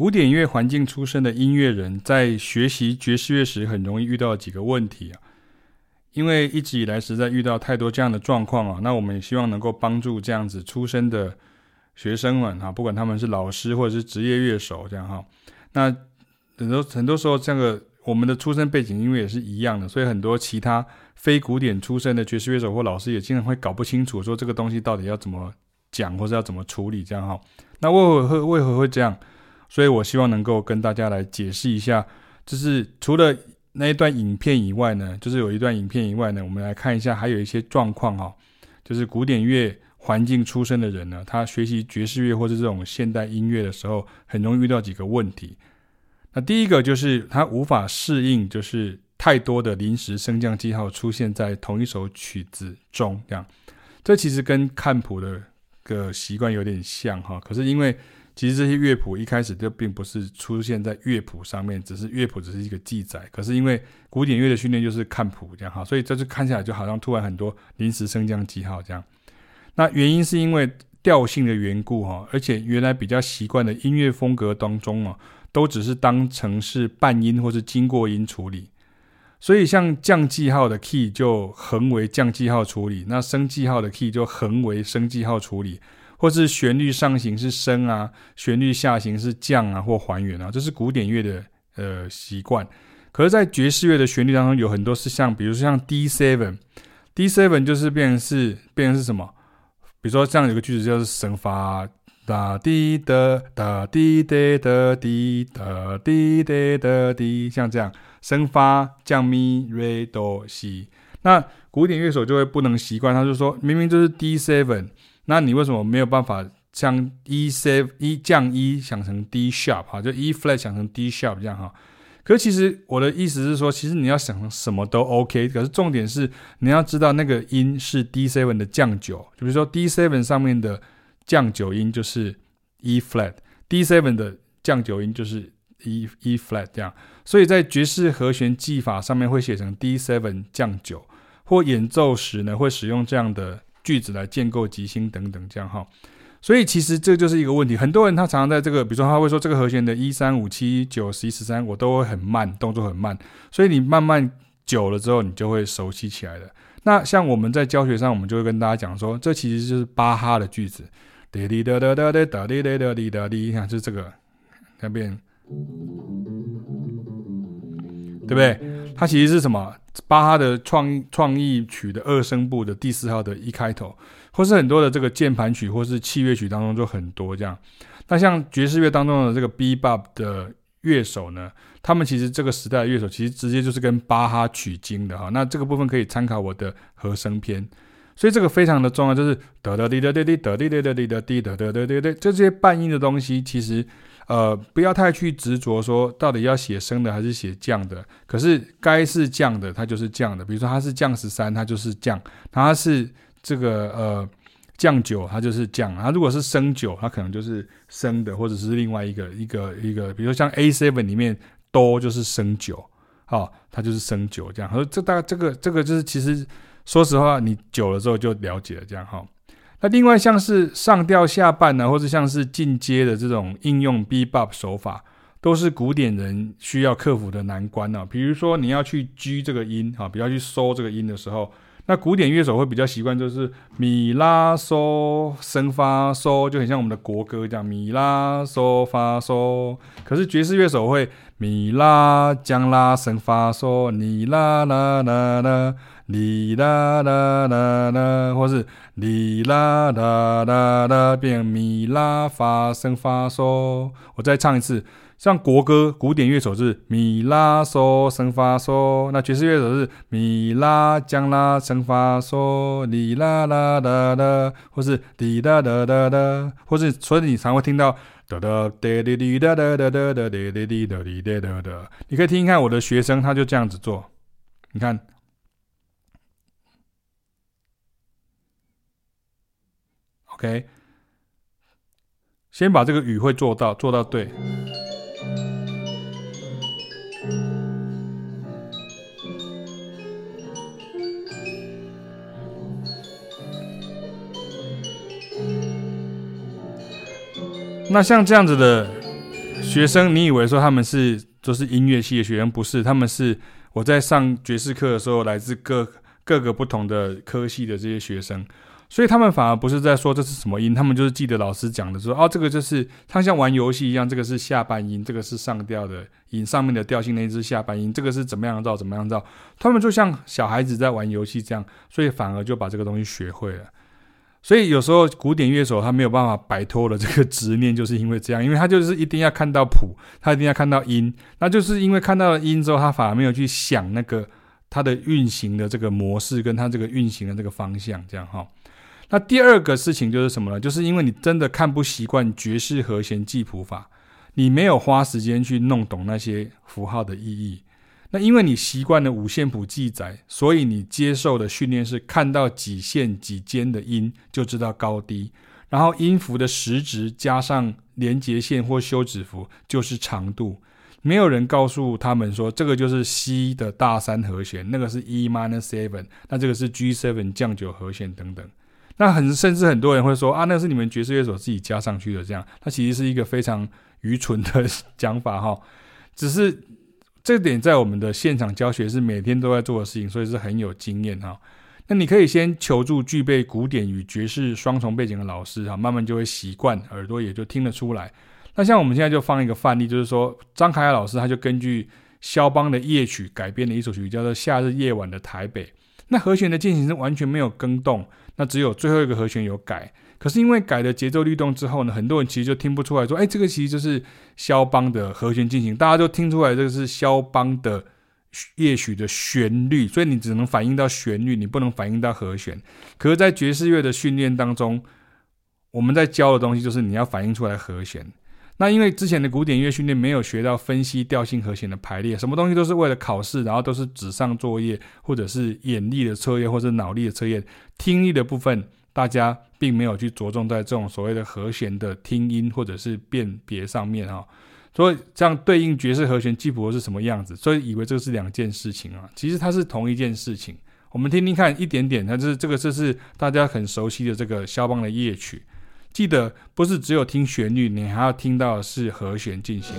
古典音乐环境出身的音乐人在学习爵士乐时，很容易遇到几个问题啊。因为一直以来实在遇到太多这样的状况啊，那我们也希望能够帮助这样子出身的学生们啊，不管他们是老师或者是职业乐手这样哈。那很多很多时候，这个我们的出身背景因为也是一样的，所以很多其他非古典出身的爵士乐手或老师也经常会搞不清楚，说这个东西到底要怎么讲或者要怎么处理这样哈。那为何会为何会这样？所以我希望能够跟大家来解释一下，就是除了。那一段影片以外呢，就是有一段影片以外呢，我们来看一下，还有一些状况哈，就是古典乐环境出身的人呢，他学习爵士乐或者这种现代音乐的时候，很容易遇到几个问题。那第一个就是他无法适应，就是太多的临时升降记号出现在同一首曲子中，这样，这其实跟看谱的个习惯有点像哈，可是因为。其实这些乐谱一开始就并不是出现在乐谱上面，只是乐谱只是一个记载。可是因为古典乐的训练就是看谱这样哈，所以这就看起来就好像突然很多临时升降记号这样。那原因是因为调性的缘故哈，而且原来比较习惯的音乐风格当中哦，都只是当成是半音或是经过音处理，所以像降记号的 key 就横为降记号处理，那升记号的 key 就横为升记号处理。或是旋律上行是升啊，旋律下行是降啊，或还原啊，这是古典乐的呃习惯。可是，在爵士乐的旋律当中，有很多是像，比如说像 D seven，D seven 就是变成是变成是什么？比如说这样有个句子就是升发哒滴的哒滴的哒滴哒滴的哒滴，像这样升发降咪瑞哆西。那古典乐手就会不能习惯，他就说明明就是 D seven。那你为什么没有办法将 E seven E 降 E 想成 D sharp 哈，就 E flat 想成 D sharp 这样哈？可是其实我的意思是说，其实你要想什么都 OK，可是重点是你要知道那个音是 D seven 的降九，就比如说 D seven 上面的降九音就是 E flat，D seven 的降九音就是 E E flat 这样，所以在爵士和弦记法上面会写成 D seven 降九，或演奏时呢会使用这样的。句子来建构即兴等等这样哈，所以其实这就是一个问题。很多人他常常在这个，比如说他会说这个和弦的一三五七九十一十三，我都会很慢，动作很慢。所以你慢慢久了之后，你就会熟悉起来了。那像我们在教学上，我们就会跟大家讲说，这其实就是巴哈的句子，哒滴哒哒哒哒哒滴哒哒滴哒滴，你看就是这个那边，对不对？它其实是什么？巴哈的创创意曲的二声部的第四号的一开头，或是很多的这个键盘曲或是器乐曲当中就很多这样。那像爵士乐当中的这个 bebop 的乐手呢，他们其实这个时代的乐手其实直接就是跟巴哈取经的哈。那这个部分可以参考我的和声篇，所以这个非常的重要，就是得得滴得滴滴得滴得滴哒滴哒哒哒哒哒，就这些半音的东西其实。呃，不要太去执着说到底要写升的还是写降的。可是该是降的，它就是降的。比如说它是降十三，它就是降。它是这个呃降九，它就是降。它如果是升九，它可能就是升的，或者是另外一个一个一个。比如说像 A seven 里面哆就是升九，好，它就是升九这样。和这大这个这个就是其实说实话，你久了之后就了解了这样哈。那另外像是上调下半呢，或者像是进阶的这种应用 bebop 手法，都是古典人需要克服的难关呢。比如说你要去 G 这个音啊，比较去收这个音的时候，那古典乐手会比较习惯就是咪拉嗦升发嗦，就很像我们的国歌这样咪拉嗦发嗦。可是爵士乐手会咪拉降拉升发嗦，你啦啦啦啦。哩啦啦啦啦，或是哩啦啦啦啦，变咪啦发声发嗦。我再唱一次，像国歌古典乐手是咪啦嗦声发嗦，那爵士乐手是咪啦降啦升发嗦，哩啦啦啦啦，或是哩啦啦啦啦，或是所以你常会听到。哒哒哒哒哒哒哒哒哒哒哒哒哒哒哒哒，你可以听一看我的学生，他就这样子做。你看，OK，先把这个语会做到，做到对。那像这样子的学生，你以为说他们是就是音乐系的学生？不是，他们是我在上爵士课的时候，来自各各个不同的科系的这些学生。所以他们反而不是在说这是什么音，他们就是记得老师讲的说，哦，这个就是他像玩游戏一样，这个是下半音，这个是上调的音，上面的调性那一支下半音，这个是怎么样造，怎么样造，他们就像小孩子在玩游戏这样，所以反而就把这个东西学会了。所以有时候古典乐手他没有办法摆脱了这个执念，就是因为这样，因为他就是一定要看到谱，他一定要看到音，那就是因为看到了音之后，他反而没有去想那个他的运行的这个模式跟他这个运行的这个方向，这样哈。那第二个事情就是什么呢？就是因为你真的看不习惯爵士和弦记谱法，你没有花时间去弄懂那些符号的意义。那因为你习惯了五线谱记载，所以你接受的训练是看到几线几间的音就知道高低，然后音符的时值加上连结线或休止符就是长度。没有人告诉他们说这个就是 C 的大三和弦，那个是 E minor seven，那这个是 G seven 降九和弦等等。那很甚至很多人会说啊，那是你们爵士乐手自己加上去的，这样，它其实是一个非常愚蠢的讲法哈。只是这点在我们的现场教学是每天都在做的事情，所以是很有经验哈。那你可以先求助具备古典与爵士双重背景的老师哈，慢慢就会习惯，耳朵也就听得出来。那像我们现在就放一个范例，就是说张凯老师他就根据肖邦的夜曲改编了一首曲叫做《夏日夜晚的台北》，那和弦的进行是完全没有更动。那只有最后一个和弦有改，可是因为改了节奏律动之后呢，很多人其实就听不出来说，哎，这个其实就是肖邦的和弦进行，大家都听出来这个是肖邦的夜曲的旋律，所以你只能反映到旋律，你不能反映到和弦。可是，在爵士乐的训练当中，我们在教的东西就是你要反映出来和弦。那因为之前的古典乐训练没有学到分析调性和弦的排列，什么东西都是为了考试，然后都是纸上作业，或者是眼力的测验，或者是脑力的测验。听力的部分，大家并没有去着重在这种所谓的和弦的听音或者是辨别上面啊。所以这样对应爵士和弦记谱是什么样子，所以以为这是两件事情啊。其实它是同一件事情。我们听听看一点点，它就是这个，这是大家很熟悉的这个肖邦的夜曲。记得不是只有听旋律，你还要听到是和弦进行。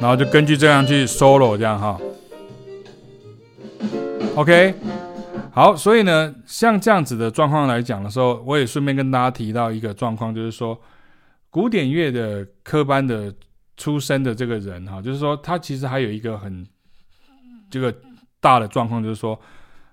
然后就根据这样去 solo 这样哈，OK，好，所以呢，像这样子的状况来讲的时候，我也顺便跟大家提到一个状况，就是说，古典乐的科班的出身的这个人哈，就是说他其实还有一个很这个大的状况，就是说，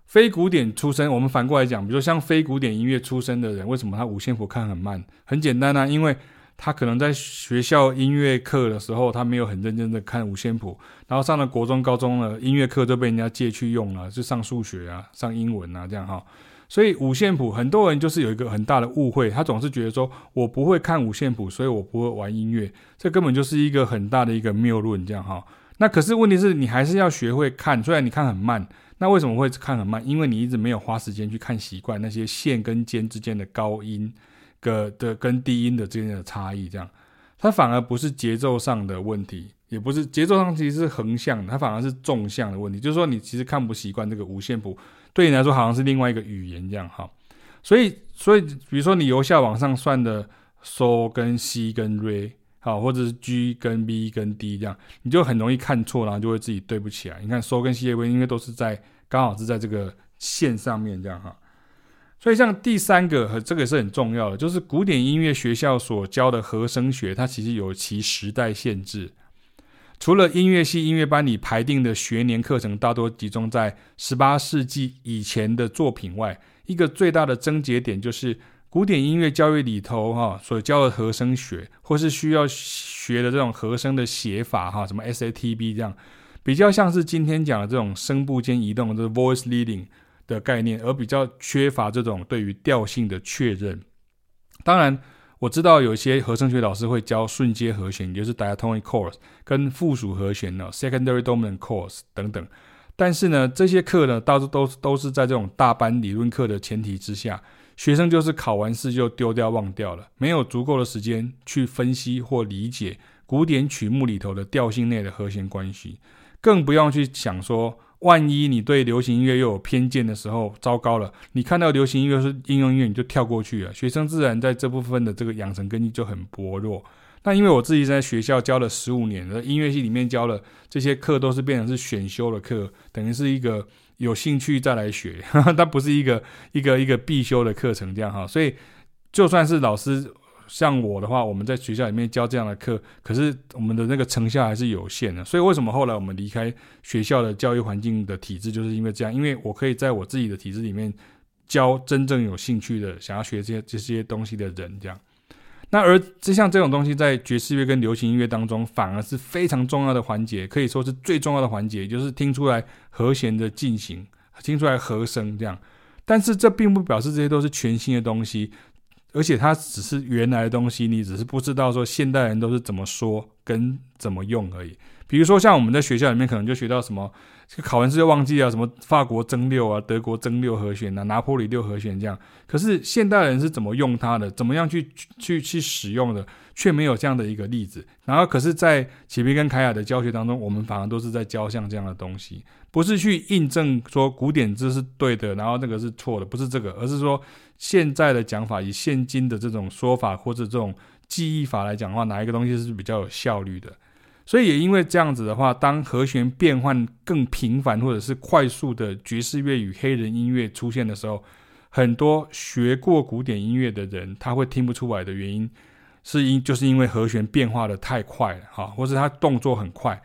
非古典出身，我们反过来讲，比如说像非古典音乐出身的人，为什么他五线谱看很慢？很简单啊，因为他可能在学校音乐课的时候，他没有很认真的看五线谱，然后上了国中、高中了，音乐课都被人家借去用了，就上数学啊、上英文啊这样哈。所以五线谱很多人就是有一个很大的误会，他总是觉得说我不会看五线谱，所以我不会玩音乐，这根本就是一个很大的一个谬论这样哈。那可是问题是你还是要学会看，虽然你看很慢，那为什么会看很慢？因为你一直没有花时间去看习惯那些线跟尖之间的高音。个的跟低音的之间的差异，这样，它反而不是节奏上的问题，也不是节奏上其实是横向，它反而是纵向的问题。就是说，你其实看不习惯这个五线谱，对你来说好像是另外一个语言这样哈。所以，所以比如说你由下往上算的 So 跟 C 跟 Re 好，或者是 G 跟 B 跟 D 这样，你就很容易看错，然后就会自己对不起来。你看 So 跟 C 跟 Re 因为都是在刚好是在这个线上面这样哈。所以，像第三个和这个是很重要的，就是古典音乐学校所教的和声学，它其实有其时代限制。除了音乐系音乐班里排定的学年课程大多集中在十八世纪以前的作品外，一个最大的症结点就是古典音乐教育里头哈所教的和声学，或是需要学的这种和声的写法哈，什么 SATB 这样，比较像是今天讲的这种声部间移动，就是 voice leading。的概念，而比较缺乏这种对于调性的确认。当然，我知道有一些和声学老师会教顺阶和弦，也就是 diatonic chords 跟附属和弦呢，secondary dominant chords 等等。但是呢，这些课呢，到处都都是在这种大班理论课的前提之下，学生就是考完试就丢掉忘掉了，没有足够的时间去分析或理解古典曲目里头的调性内的和弦关系，更不用去想说，万一你对流行音乐又有偏见的时候，糟糕了，你看到流行音乐是应用音乐，你就跳过去了，学生自然在这部分的这个养成根基就很薄弱。那因为我自己在学校教了十五年，的音乐系里面教了这些课都是变成是选修的课，等于是一个有兴趣再来学，它不是一个一个一个必修的课程这样哈。所以就算是老师像我的话，我们在学校里面教这样的课，可是我们的那个成效还是有限的。所以为什么后来我们离开学校的教育环境的体制，就是因为这样，因为我可以在我自己的体制里面教真正有兴趣的、想要学这些这些东西的人这样。那而就像这种东西，在爵士乐跟流行音乐当中，反而是非常重要的环节，可以说是最重要的环节，就是听出来和弦的进行，听出来和声这样。但是这并不表示这些都是全新的东西，而且它只是原来的东西，你只是不知道说现代人都是怎么说跟怎么用而已。比如说像我们在学校里面，可能就学到什么。考完试就忘记了什么法国增六啊，德国增六和弦啊，拿坡里六和弦这样。可是现代人是怎么用它的？怎么样去去去使用的？却没有这样的一个例子。然后，可是，在启斌跟凯雅的教学当中，我们反而都是在教像这样的东西，不是去印证说古典字是对的，然后那个是错的，不是这个，而是说现在的讲法，以现今的这种说法或者这种记忆法来讲的话，哪一个东西是比较有效率的？所以也因为这样子的话，当和弦变换更频繁或者是快速的爵士乐与黑人音乐出现的时候，很多学过古典音乐的人他会听不出来的原因，是因就是因为和弦变化的太快了哈，或是他动作很快，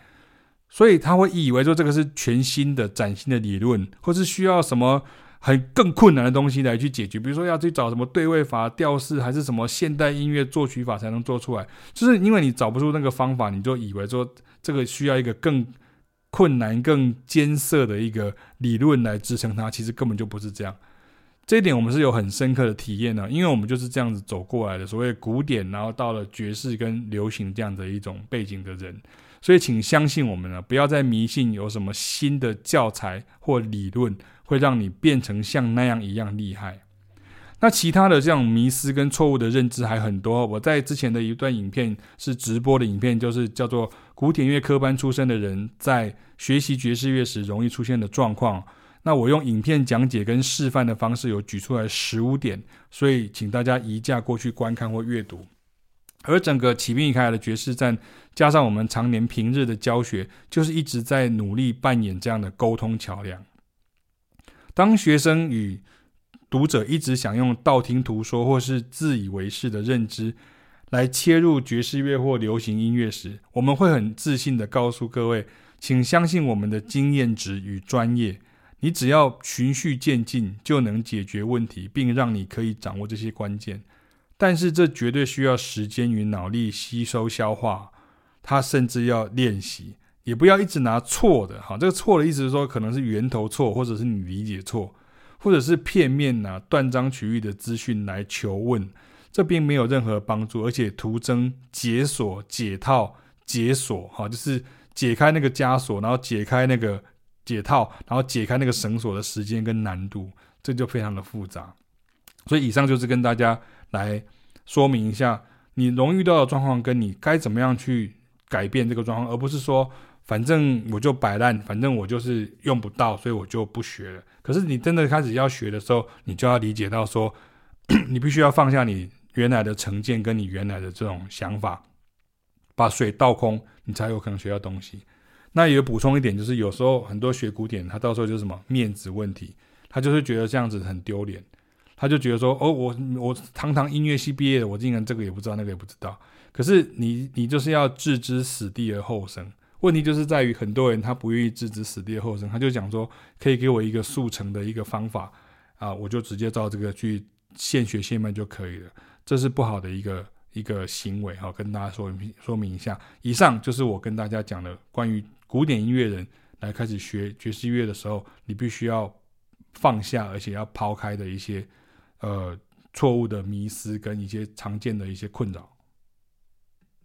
所以他会以为说这个是全新的、崭新的理论，或是需要什么。很更困难的东西来去解决，比如说要去找什么对位法、调式，还是什么现代音乐作曲法才能做出来。就是因为你找不出那个方法，你就以为说这个需要一个更困难、更艰涩的一个理论来支撑它，其实根本就不是这样。这一点我们是有很深刻的体验的，因为我们就是这样子走过来的。所谓古典，然后到了爵士跟流行这样的一种背景的人，所以请相信我们呢，不要再迷信有什么新的教材或理论。会让你变成像那样一样厉害。那其他的这样迷思跟错误的认知还很多。我在之前的一段影片是直播的影片，就是叫做古典乐科班出身的人在学习爵士乐时容易出现的状况。那我用影片讲解跟示范的方式有举出来十五点，所以请大家移驾过去观看或阅读。而整个启斌与凯雅的爵士站，加上我们常年平日的教学，就是一直在努力扮演这样的沟通桥梁。当学生与读者一直想用道听途说或是自以为是的认知来切入爵士乐或流行音乐时，我们会很自信的告诉各位，请相信我们的经验值与专业。你只要循序渐进，就能解决问题，并让你可以掌握这些关键。但是这绝对需要时间与脑力吸收消化，它甚至要练习。也不要一直拿错的哈，这个错的意思是说，可能是源头错，或者是你理解错，或者是片面呐、断章取义的资讯来求问，这并没有任何帮助，而且徒增解锁、解套、解锁哈，就是解开那个枷锁，然后解开那个解套，然后解开那个绳索的时间跟难度，这就非常的复杂。所以以上就是跟大家来说明一下，你容易遇到的状况，跟你该怎么样去改变这个状况，而不是说。反正我就摆烂，反正我就是用不到，所以我就不学了。可是你真的开始要学的时候，你就要理解到说，你必须要放下你原来的成见跟你原来的这种想法，把水倒空，你才有可能学到东西。那也补充一点，就是有时候很多学古典，他到时候就是什么面子问题，他就是觉得这样子很丢脸，他就觉得说，哦，我我堂堂音乐系毕业的，我竟然这个也不知道，那个也不知道。可是你你就是要置之死地而后生。问题就是在于很多人他不愿意置之死地而后生，他就讲说可以给我一个速成的一个方法啊，我就直接照这个去现学现卖就可以了，这是不好的一个一个行为哈，跟大家说明说明一下。以上就是我跟大家讲的关于古典音乐人来开始学爵士乐的时候，你必须要放下而且要抛开的一些呃错误的迷思跟一些常见的一些困扰。